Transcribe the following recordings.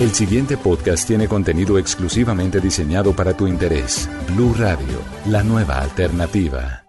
El siguiente podcast tiene contenido exclusivamente diseñado para tu interés. Blue Radio, la nueva alternativa.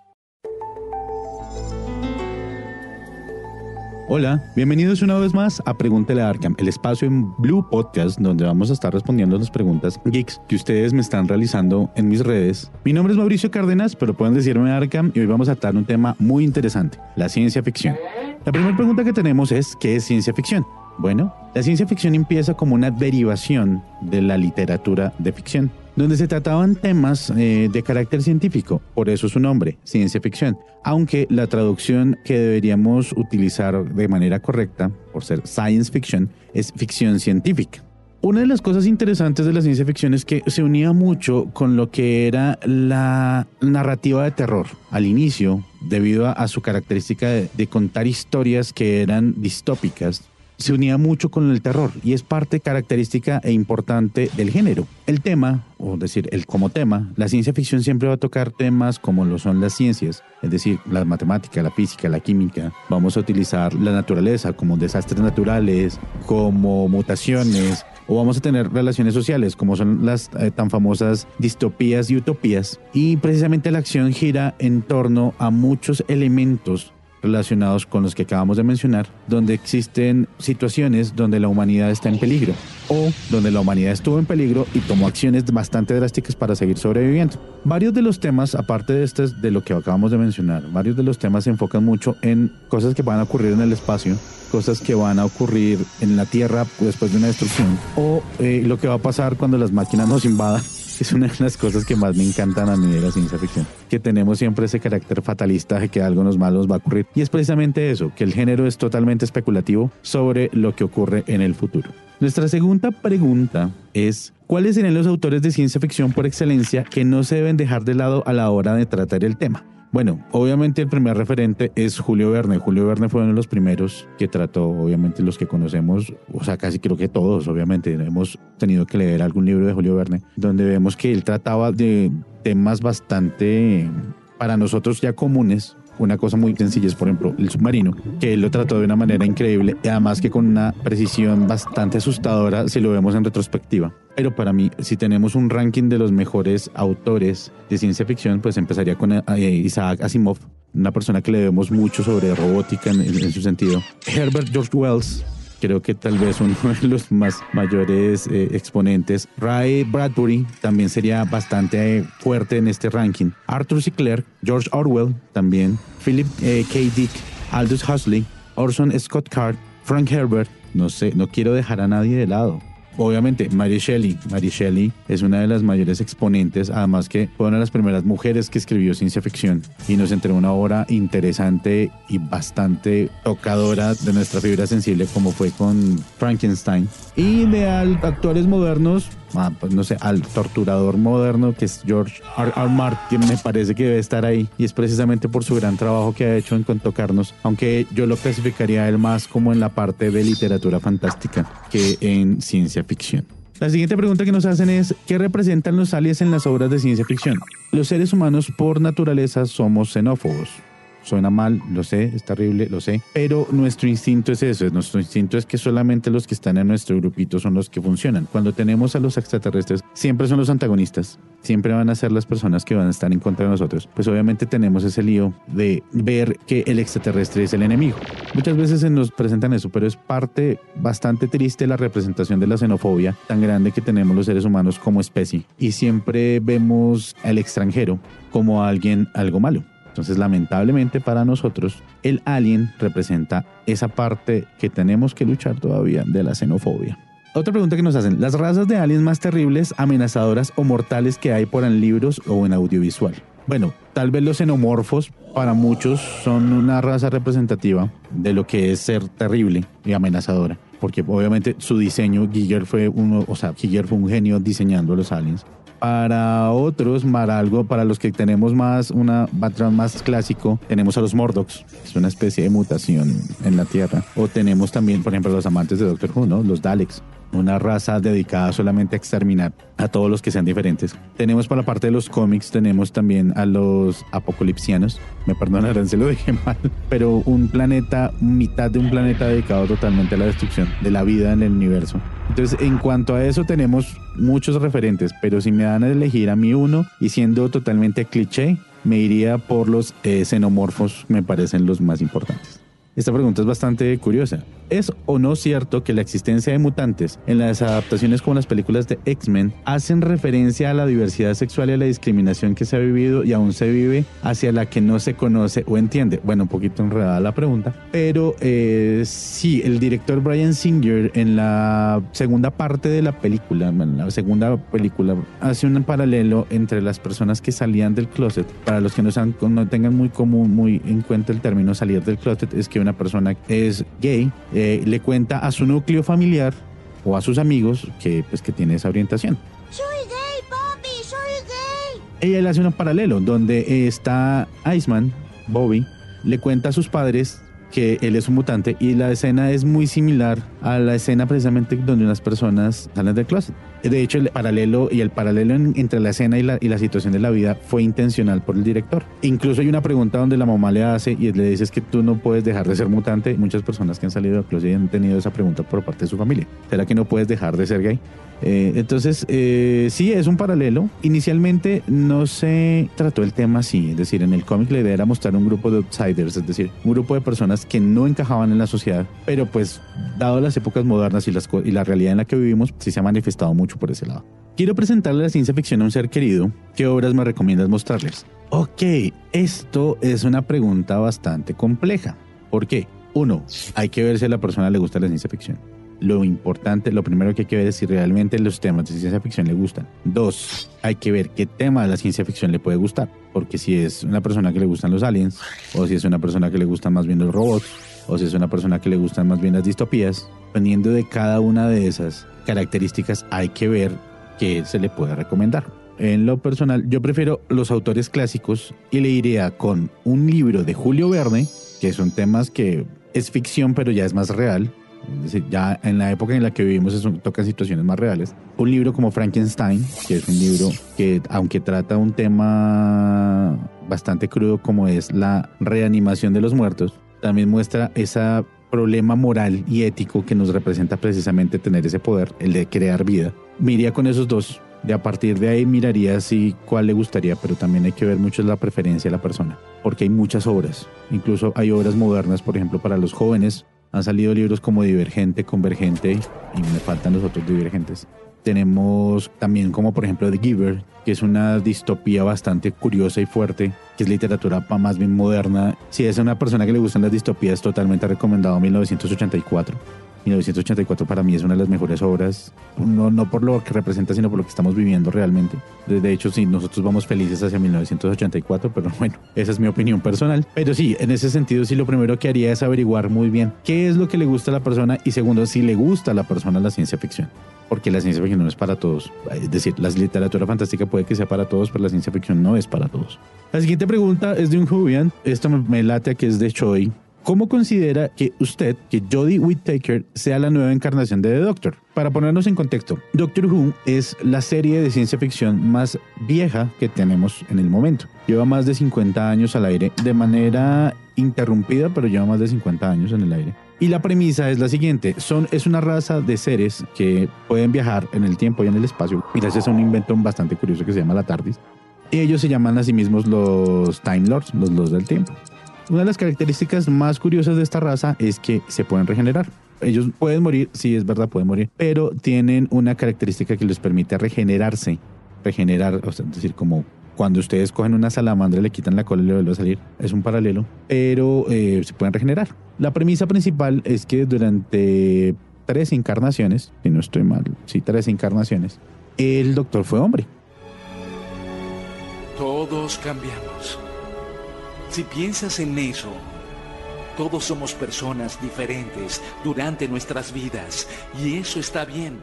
Hola, bienvenidos una vez más a Pregúntele a Arkham, el espacio en Blue Podcast donde vamos a estar respondiendo las preguntas geeks que ustedes me están realizando en mis redes. Mi nombre es Mauricio Cárdenas, pero pueden decirme Arkham y hoy vamos a tratar un tema muy interesante, la ciencia ficción. La primera pregunta que tenemos es, ¿qué es ciencia ficción? Bueno, la ciencia ficción empieza como una derivación de la literatura de ficción donde se trataban temas eh, de carácter científico, por eso su nombre, ciencia ficción, aunque la traducción que deberíamos utilizar de manera correcta, por ser science fiction, es ficción científica. Una de las cosas interesantes de la ciencia ficción es que se unía mucho con lo que era la narrativa de terror al inicio, debido a, su característica de contar historias que eran distópicas, se unía mucho con el terror y es parte característica e importante del género. El tema, o decir, el como tema, la ciencia ficción siempre va a tocar temas como lo son las ciencias, es decir, la matemática, la física, la química. Vamos a utilizar la naturaleza como desastres naturales, como mutaciones, o vamos a tener relaciones sociales como son las eh, tan famosas distopías y utopías. Y precisamente la acción gira en torno a muchos elementos relacionados con los que acabamos de mencionar, donde existen situaciones donde la humanidad está en peligro o donde la humanidad estuvo en peligro y tomó acciones bastante drásticas para seguir sobreviviendo. Varios de los temas, aparte de este, de lo que acabamos de mencionar, varios de los temas se enfocan mucho en cosas que van a ocurrir en el espacio, cosas que van a ocurrir en la Tierra después de una destrucción o eh, lo que va a pasar cuando las máquinas nos invadan es una de las cosas que más me encantan a mí de la ciencia ficción, que tenemos siempre ese carácter fatalista de que algo nos malo va a ocurrir. Y es precisamente eso, que el género es totalmente especulativo sobre lo que ocurre en el futuro. Nuestra segunda pregunta es, ¿cuáles serían los autores de ciencia ficción por excelencia que no se deben dejar de lado a la hora de tratar el tema? Bueno, obviamente el primer referente es Julio Verne. Julio Verne fue uno de los primeros que trató, obviamente los que conocemos, o sea, casi creo que todos, obviamente, hemos tenido que leer algún libro de Julio Verne, donde vemos que él trataba de temas bastante, para nosotros ya comunes, una cosa muy sencilla es, por ejemplo, el submarino, que él lo trató de una manera increíble además que con una precisión bastante asustadora si lo vemos en retrospectiva. Pero para mí, si tenemos un ranking de los mejores autores de ciencia ficción, pues empezaría con eh, Isaac Asimov, una persona que le vemos mucho sobre robótica en, su sentido. Herbert George Wells, creo que tal vez uno de los más mayores eh, exponentes. Ray Bradbury también sería bastante fuerte en este ranking. Arthur C. Clarke, George Orwell también, Philip eh, K. Dick, Aldous Huxley, Orson Scott Card, Frank Herbert. No sé, no quiero dejar a nadie de lado obviamente, Mary Shelley. Mary Shelley es una de las mayores exponentes, además que fue una de las primeras mujeres que escribió ciencia ficción y nos entregó una obra interesante y bastante tocadora de nuestra fibra sensible, como fue con Frankenstein. Y de actores modernos, ah, pues no sé, al torturador moderno que es George R. R. Martin, me parece que debe estar ahí y es precisamente por su gran trabajo que ha hecho en tocarnos, aunque yo lo clasificaría él más como en la parte de literatura fantástica que en ciencia ficción. La siguiente pregunta que nos hacen es, ¿qué representan los aliens en las obras de ciencia ficción? Los seres humanos por naturaleza somos xenófobos. Suena mal, lo sé, es terrible, lo sé, pero nuestro instinto es eso, nuestro instinto es que solamente los que están en nuestro grupito son los que funcionan. Cuando tenemos a los extraterrestres, siempre son los antagonistas, siempre van a ser las personas que van a estar en contra de nosotros. Pues obviamente tenemos ese lío de ver que el extraterrestre es el enemigo. Muchas veces se nos presentan eso, pero es parte bastante triste la representación de la xenofobia tan grande que tenemos los seres humanos como especie. Y siempre vemos al extranjero como alguien algo malo. Entonces, lamentablemente para nosotros, el alien representa esa parte que tenemos que luchar todavía de la xenofobia. Otra pregunta que nos hacen, las razas de aliens más terribles, amenazadoras o mortales que hay por en libros o en audiovisual. Bueno, tal vez los xenomorfos para muchos son una raza representativa de lo que es ser terrible y amenazadora. porque obviamente su diseño, Giger fue uno, o sea, Giger fue un genio diseñando los aliens. Para otros, para algo, para los que tenemos más una background más clásico, tenemos a los Mordocs, es una especie de mutación en la Tierra. O tenemos también, por ejemplo, los amantes de Doctor Who, ¿no? Los Daleks una raza dedicada solamente a exterminar a todos los que sean diferentes. Tenemos para la parte de los cómics, tenemos también a los apocalipsianos, me perdonarán si lo dije mal, pero un planeta, mitad de un planeta dedicado totalmente a la destrucción de la vida en el universo. Entonces, en cuanto a eso, tenemos muchos referentes, pero si me dan a elegir a mí uno y siendo totalmente cliché, me iría por los eh, xenomorfos, me parecen los más importantes. Esta pregunta es bastante curiosa. ¿Es o no cierto que la existencia de mutantes en las adaptaciones como las películas de X-Men hacen referencia a la diversidad sexual y a la discriminación que se ha vivido y aún se vive hacia la que no se conoce o entiende? Bueno, un poquito enredada la pregunta, pero eh, sí, el director Brian Singer en la segunda parte de la película, en la segunda película, hace un paralelo entre las personas que salían del closet. Para los que no, no tengan muy común, muy en cuenta el término salir del closet, es que una persona es gay eh, le cuenta a su núcleo familiar o a sus amigos que, pues, que tiene esa orientación. Soy gay, Bobby, soy gay. Ella le hace un paralelo donde está Iceman, Bobby, le cuenta a sus padres que él es un mutante y la escena es muy similar a la escena precisamente donde unas personas salen del closet. De hecho, el paralelo y el paralelo entre la escena y la, y la situación de la vida fue intencional por el director. Incluso hay una pregunta donde la mamá le hace y le dice que tú no puedes dejar de ser mutante. Muchas personas que han salido del closet han tenido esa pregunta por parte de su familia. ¿Será que no puedes dejar de ser gay? Eh, entonces, eh, sí, es un paralelo. Inicialmente no se trató el tema así, es decir, en el cómic la idea era mostrar un grupo de outsiders, es decir, un grupo de personas que no encajaban en la sociedad, pero pues, dado las épocas modernas y, las, y la realidad en la que vivimos, sí se ha manifestado mucho por ese lado. Quiero presentarle la ciencia ficción a un ser querido. ¿Qué obras me recomiendas mostrarles? Ok, esto es una pregunta bastante compleja. ¿Por qué? Uno, hay que ver si a la persona le gusta la ciencia ficción lo importante, lo primero que hay que ver es si realmente los temas de ciencia ficción le gustan. Dos, hay que ver qué tema de la ciencia ficción le puede gustar, porque si es una persona que le gustan los aliens, o si es una persona que le gustan más bien los robots, o si es una persona que le gustan más bien las distopías, dependiendo de cada una de esas características hay que ver qué se le puede recomendar. En lo personal, yo prefiero los autores clásicos y le iría con un libro de Julio Verne, que son temas que es ficción pero ya es más real, ya en la época en la que vivimos eso toca situaciones más reales. Un libro como Frankenstein, que es un libro que aunque trata un tema bastante crudo como es la reanimación de los muertos, también muestra ese problema moral y ético que nos representa precisamente tener ese poder, el de crear vida. Miría con esos dos. De a partir de ahí miraría si cuál le gustaría, pero también hay que ver mucho la preferencia de la persona, porque hay muchas obras. Incluso hay obras modernas, por ejemplo, para los jóvenes, han salido libros como Divergente, Convergente y me faltan los otros divergentes. Tenemos también como por ejemplo The Giver, que es una distopía bastante curiosa y fuerte, que es literatura más bien moderna. Si es una persona que le gustan las distopías, totalmente recomendado 1984. 1984 para mí es una de las mejores obras, no, no por lo que representa, sino por lo que estamos viviendo realmente. De hecho, sí, nosotros vamos felices hacia 1984, pero bueno, esa es mi opinión personal. Pero sí, en ese sentido, sí, lo primero que haría es averiguar muy bien qué es lo que le gusta a la persona y segundo, si le gusta a la persona la ciencia ficción. Porque la ciencia ficción no es para todos. Es decir, la literatura fantástica puede que sea para todos, pero la ciencia ficción no es para todos. La siguiente pregunta es de un Jubian. Esto me, me late a que es de Choi ¿Cómo considera que usted, que Jodie Whittaker, sea la nueva encarnación de The Doctor? Para ponernos en contexto, Doctor Who es la serie de ciencia ficción más vieja que tenemos en el momento. Lleva más de 50 años al aire de manera interrumpida, pero lleva más de 50 años en el aire. Y la premisa es la siguiente, son, es una raza de seres que pueden viajar en el tiempo y en el espacio, gracias a un invento bastante curioso que se llama la TARDIS. Ellos se llaman a sí mismos los Time Lords, los Lords del Tiempo. Una de las características más curiosas de esta raza es que se pueden regenerar. Ellos pueden morir, sí es verdad, pueden morir, pero tienen una característica que les permite regenerarse. Regenerar, o sea, es decir, como cuando ustedes cogen una salamandra, le quitan la cola y le vuelve a salir. Es un paralelo, pero eh, se pueden regenerar. La premisa principal es que durante tres encarnaciones, si no estoy mal, sí, tres encarnaciones, el doctor fue hombre. Todos cambiamos. Si piensas en eso, Todos somos personas diferentes durante nuestras vidas y eso está bien.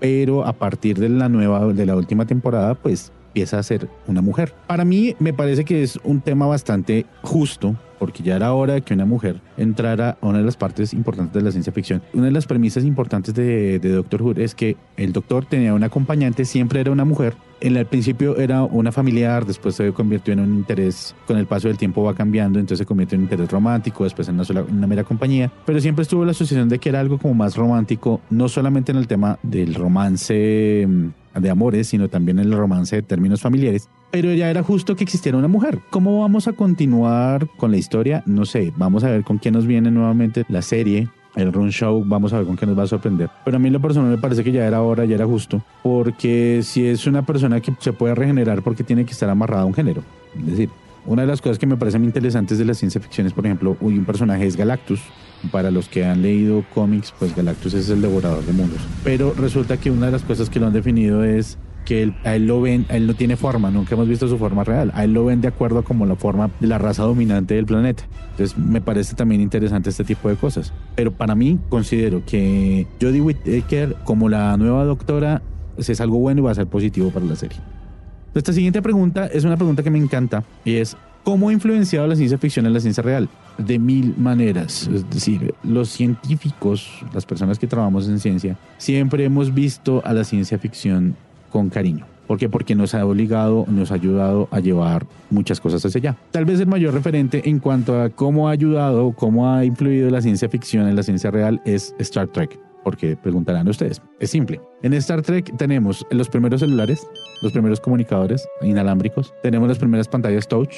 Pero a partir de la nueva, de la última temporada, pues empieza a ser una mujer. Para mí me parece que es un tema bastante justo porque ya era hora de que una mujer entrara a una de las partes importantes de la ciencia ficción. Una de las premisas importantes de, Doctor Who es que el doctor tenía un acompañante, siempre era una mujer. En el principio era una familiar, después se convirtió en un interés, con el paso del tiempo va cambiando, entonces se convierte en un interés romántico, después en una, sola, una mera compañía, pero siempre estuvo la asociación de que era algo como más romántico, no solamente en el tema del romance mm, de amores, sino también el romance de términos familiares. Pero ya era justo que existiera una mujer. ¿Cómo vamos a continuar con la historia? No sé, vamos a ver con quién nos viene nuevamente la serie. El Run Show, vamos a ver con qué nos va a sorprender. Pero a mí lo personal me parece que ya era hora, ya era justo, porque si es una persona que se puede regenerar porque tiene que estar amarrada a un género. Es decir, una de las cosas que me parecen interesantes de la ciencia ficción es, por ejemplo, un personaje es Galactus. Para los que han leído cómics, pues Galactus es el devorador de mundos. Pero resulta que una de las cosas que lo han definido es que él, a él lo ven, a él no tiene forma, nunca hemos visto su forma real, a él lo ven de acuerdo a como la forma de la raza dominante del planeta. Entonces me parece también interesante este tipo de cosas. Pero para mí considero que Jodie Whittaker como la nueva doctora es algo bueno y va a ser positivo para la serie. Esta siguiente pregunta es una pregunta que me encanta y es ¿Cómo ha influenciado la ciencia ficción en la ciencia real? De mil maneras. Es decir, los científicos, las personas que trabajamos en ciencia, siempre hemos visto a la ciencia ficción con cariño. ¿Por qué? Porque nos ha obligado, nos ha ayudado a llevar muchas cosas hacia allá. Tal vez el mayor referente en cuanto a cómo ha ayudado, cómo ha influido la ciencia ficción en la ciencia real es Star Trek. Porque preguntarán ustedes, es simple. En Star Trek tenemos los primeros celulares, los primeros comunicadores inalámbricos, tenemos las primeras pantallas touch,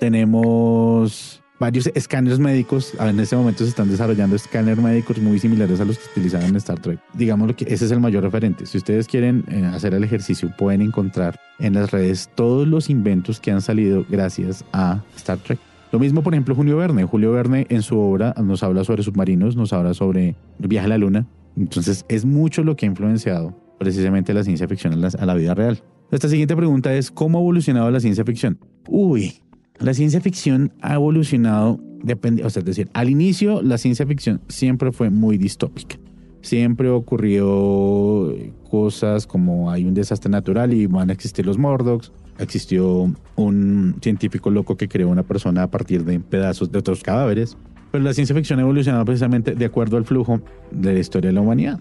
tenemos varios escáneres médicos. En este momento se están desarrollando escáneres médicos muy similares a los que utilizaban en Star Trek. Digamos que ese es el mayor referente. Si ustedes quieren eh, hacer el ejercicio, pueden encontrar en las redes todos los inventos que han salido gracias a Star Trek. Lo mismo, por ejemplo, Julio Verne. Julio Verne en su obra nos habla sobre submarinos, nos habla sobre el viaje a la luna. Entonces es mucho lo que ha influenciado precisamente la ciencia ficción a la, vida real. Esta siguiente pregunta es, ¿cómo ha evolucionado la ciencia ficción? Uy, la ciencia ficción ha evolucionado, depende, o sea, es decir, al inicio la ciencia ficción siempre fue muy distópica. Siempre ocurrió cosas como hay un desastre natural y van a existir los Mordocs. Existió un científico loco que creó una persona a partir de pedazos de otros cadáveres. Pero la ciencia ficción ha evolucionado precisamente de acuerdo al flujo de la historia de la humanidad.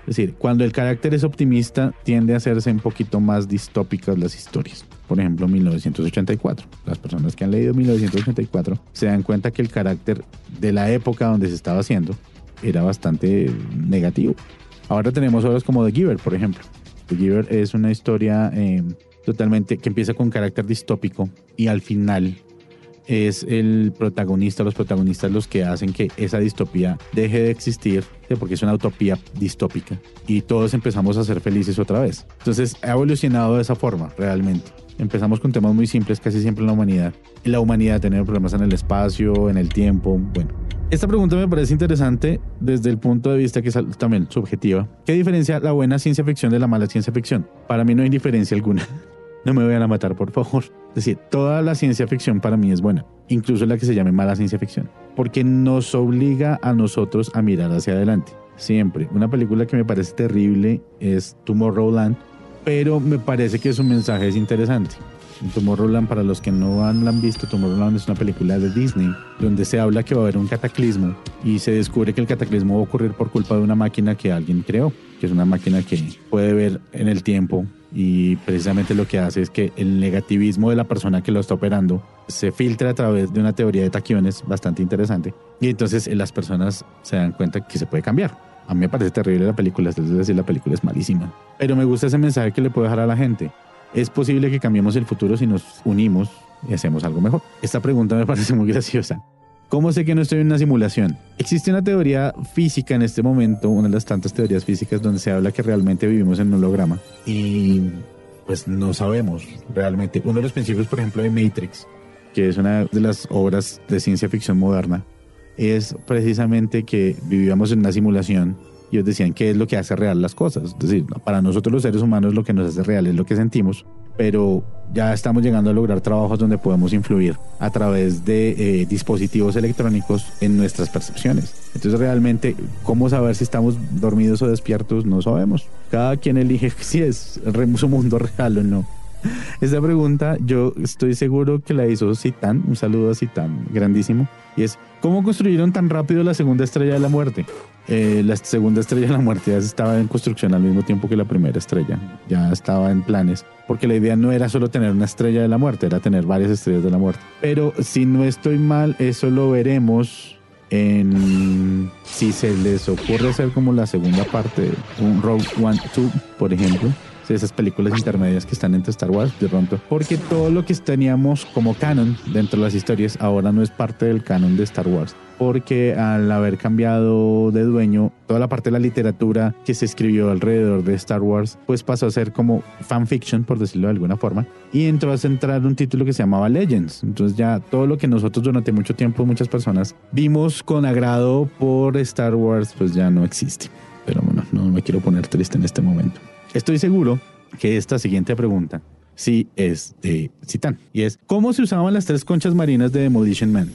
Es decir, cuando el carácter es optimista, tiende a hacerse un poquito más distópicas las historias. Por ejemplo, 1984. Las personas que han leído 1984 se dan cuenta que el carácter de la época donde se estaba haciendo era bastante negativo. Ahora tenemos obras como The Giver, por ejemplo. The Giver es una historia eh, totalmente que empieza con carácter distópico y al final es el protagonista, los protagonistas los que hacen que esa distopía deje de existir, porque es una utopía distópica, y todos empezamos a ser felices otra vez. Entonces ha evolucionado de esa forma, realmente. Empezamos con temas muy simples casi siempre en la humanidad. La humanidad tener problemas en el espacio, en el tiempo, bueno. Esta pregunta me parece interesante desde el punto de vista que es también subjetiva. ¿Qué diferencia la buena ciencia ficción de la mala ciencia ficción? Para mí no hay diferencia alguna. No me vayan a matar, por favor. Es decir, toda la ciencia ficción para mí es buena, incluso la que se llame mala ciencia ficción, porque nos obliga a nosotros a mirar hacia adelante. Siempre. Una película que me parece terrible es Tomorrowland, pero me parece que su mensaje es interesante. Tomorrowland, para los que no han, la han visto, Tomorrowland es una película de Disney donde se habla que va a haber un cataclismo y se descubre que el cataclismo va a ocurrir por culpa de una máquina que alguien creó, que es una máquina que puede ver en el tiempo y precisamente lo que hace es que el negativismo de la persona que lo está operando se filtra a través de una teoría de taquiones bastante interesante y entonces eh, las personas se dan cuenta que se puede cambiar. A mí me parece terrible la película, es decir, la película es malísima, pero me gusta ese mensaje que le puedo dejar a la gente. Es posible que cambiemos el futuro si nos unimos y hacemos algo mejor. Esta pregunta me parece muy graciosa. ¿Cómo sé que no estoy en una simulación? Existe una teoría física en este momento, una de las tantas teorías físicas donde se habla que realmente vivimos en un holograma. Y pues no sabemos realmente. Uno de los principios, por ejemplo, de Matrix, que es una de las obras de ciencia ficción moderna, es precisamente que vivíamos en una simulación ellos decían qué es lo que hace real las cosas. Es decir, para nosotros los seres humanos lo que nos hace real es lo que sentimos, pero ya estamos llegando a lograr trabajos donde podemos influir a través de eh, dispositivos electrónicos en nuestras percepciones. Entonces realmente, ¿cómo saber si estamos dormidos o despiertos? No sabemos. Cada quien elige si es su mundo real o no. Esta pregunta yo estoy seguro que la hizo Citán, un saludo a Citán, grandísimo, y es, ¿cómo construyeron tan rápido la segunda estrella de la muerte? Eh, la segunda estrella de la muerte ya estaba en construcción al mismo tiempo que la primera estrella, ya estaba en planes, porque la idea no era solo tener una estrella de la muerte, era tener varias estrellas de la muerte. Pero si no estoy mal, eso lo veremos en si se les ocurre hacer como la segunda parte, un Rogue One 2, por ejemplo esas películas intermedias que están entre Star Wars de pronto. Porque todo lo que teníamos como canon dentro de las historias ahora no es parte del canon de Star Wars. Porque al haber cambiado de dueño, toda la parte de la literatura que se escribió alrededor de Star Wars, pues pasó a ser como fanfiction, por decirlo de alguna forma. Y entró a centrar un título que se llamaba Legends. Entonces ya todo lo que nosotros durante mucho tiempo, muchas personas, vimos con agrado por Star Wars, pues ya no existe. Pero bueno, no me quiero poner triste en este momento. Estoy seguro que esta siguiente pregunta sí es de Citán. Y es, ¿cómo se usaban las tres conchas marinas de Demolition Man?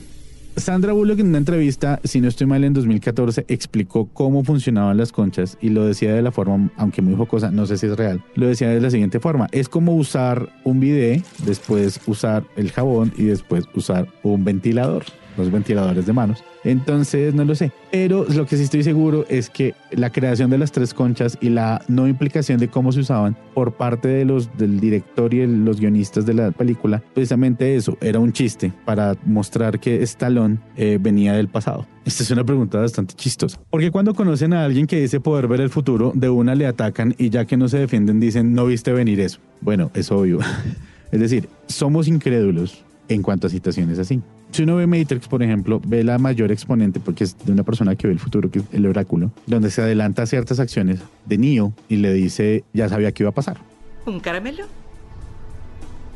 Sandra Bullock en una entrevista, si no estoy mal, en 2014 explicó cómo funcionaban las conchas y lo decía de la forma, aunque muy jocosa, no sé si es real, lo decía de la siguiente forma. Es como usar un bidet, después usar el jabón y después usar un ventilador los ventiladores de manos. Entonces, no lo sé. Pero lo que sí estoy seguro es que la creación de las tres conchas y la no implicación de cómo se usaban por parte de los, del director y los guionistas de la película, precisamente eso, era un chiste para mostrar que Stallone eh, venía del pasado. Esta es una pregunta bastante chistosa. Porque cuando conocen a alguien que dice poder ver el futuro, de una le atacan y ya que no se defienden dicen, no viste venir eso. Bueno, es obvio. es decir, somos incrédulos en cuanto a situaciones así. Si uno ve Matrix, por ejemplo, ve la mayor exponente, porque es de una persona que ve el futuro, que es el oráculo, donde se adelanta ciertas acciones de Neo y le dice, ya sabía que iba a pasar. ¿Un caramelo?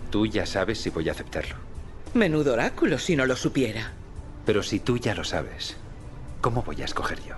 Tú ya sabes si voy a aceptarlo. Menudo oráculo si no lo supiera. Pero si tú ya lo sabes, ¿cómo voy a escoger yo?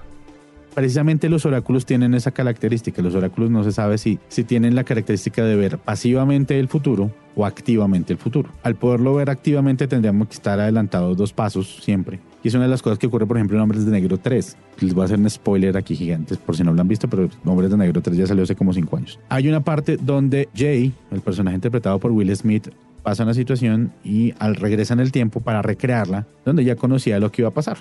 Precisamente los oráculos tienen esa característica. Los oráculos no se sabe si, si tienen la característica de ver pasivamente el futuro o activamente el futuro. Al poderlo ver activamente tendríamos que estar adelantados dos pasos siempre. Y es una de las cosas que ocurre, por ejemplo, en Hombres de Negro 3. Les voy a hacer un spoiler aquí gigantes, por si no lo han visto, pero Hombres de Negro 3 ya salió hace como 5 años. Hay una parte donde Jay, el personaje interpretado por Will Smith, pasa una situación y al regresa en el tiempo para recrearla, donde ya conocía lo que iba a pasar.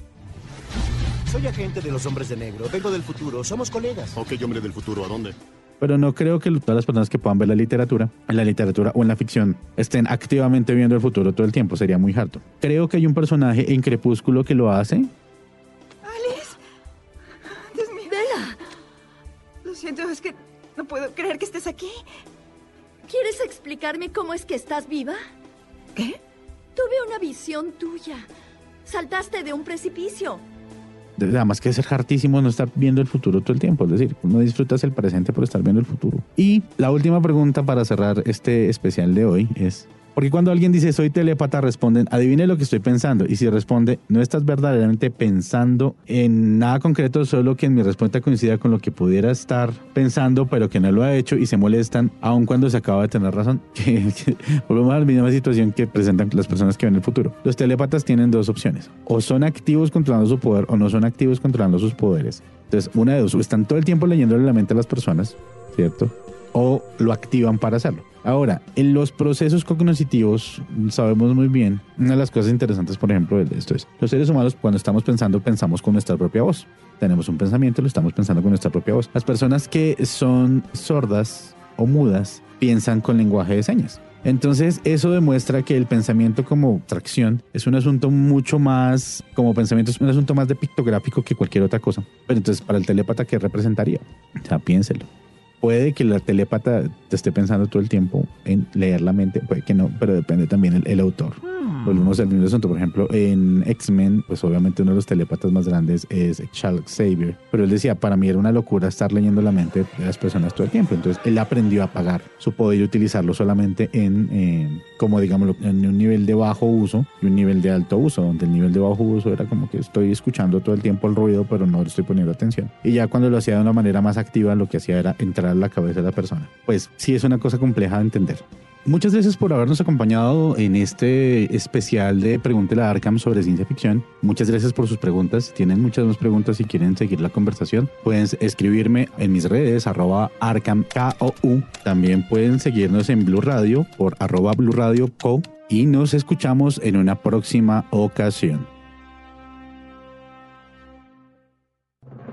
Soy agente de los hombres de negro. Vengo del futuro. Somos colegas. Ok, hombre del futuro. ¿A dónde? Pero no creo que todas las personas que puedan ver la literatura, en la literatura o en la ficción, estén activamente viendo el futuro todo el tiempo. Sería muy harto. Creo que hay un personaje en Crepúsculo que lo hace. Alice. Dios mío. Bella. Lo siento, es que no puedo creer que estés aquí. ¿Quieres explicarme cómo es que estás viva? ¿Qué? Tuve una visión tuya. Saltaste de un precipicio además que ser hartísimo no estar viendo el futuro todo el tiempo, es decir, no disfrutas el presente por estar viendo el futuro. Y la última pregunta para cerrar este especial de hoy es, porque cuando alguien dice soy telépata, responden, adivine lo que estoy pensando. Y si responde, no estás verdaderamente pensando en nada concreto, solo que en mi respuesta coincida con lo que pudiera estar pensando, pero que no lo ha hecho y se molestan, aun cuando se acaba de tener razón. Volvemos a la misma situación que presentan las personas que ven el futuro. Los telépatas tienen dos opciones. O son activos controlando su poder o no son activos controlando sus poderes. Entonces, una de dos, están todo el tiempo leyéndole la mente a las personas, ¿cierto? O lo activan para hacerlo. Ahora, en los procesos cognitivos sabemos muy bien, una de las cosas interesantes, por ejemplo, de esto es, los seres humanos cuando estamos pensando, pensamos con nuestra propia voz. Tenemos un pensamiento, lo estamos pensando con nuestra propia voz. Las personas que son sordas o mudas piensan con lenguaje de señas. Entonces, eso demuestra que el pensamiento como tracción es un asunto mucho más, como pensamiento es un asunto más de pictográfico que cualquier otra cosa. Pero entonces, para el telépata, ¿qué representaría? O sea, piénselo puede que la telépata te esté pensando todo el tiempo en leer la mente, puede que no, pero depende también el, el autor. Hmm. Volvemos al mismo asunto. Por ejemplo, en X-Men, pues obviamente uno de los telépatas más grandes es Charles Xavier. Pero él decía, para mí era una locura estar leyendo la mente de las personas todo el tiempo. Entonces él aprendió a pagar su poder y utilizarlo solamente en, eh, como digámoslo, en un nivel de bajo uso y un nivel de alto uso, donde el nivel de bajo uso era como que estoy escuchando todo el tiempo el ruido, pero no le estoy poniendo atención. Y ya cuando lo hacía de una manera más activa, lo que hacía era entrar la cabeza de la persona. Pues sí es una cosa compleja de entender. Muchas gracias por habernos acompañado en este especial de Pregúntele a Arkham sobre ciencia ficción. Muchas gracias por sus preguntas. Si tienen muchas más preguntas y quieren seguir la conversación, pueden escribirme en mis redes, arroba Arkham KOU. También pueden seguirnos en Blue Radio por arroba Blue Radio Co. Y nos escuchamos en una próxima ocasión.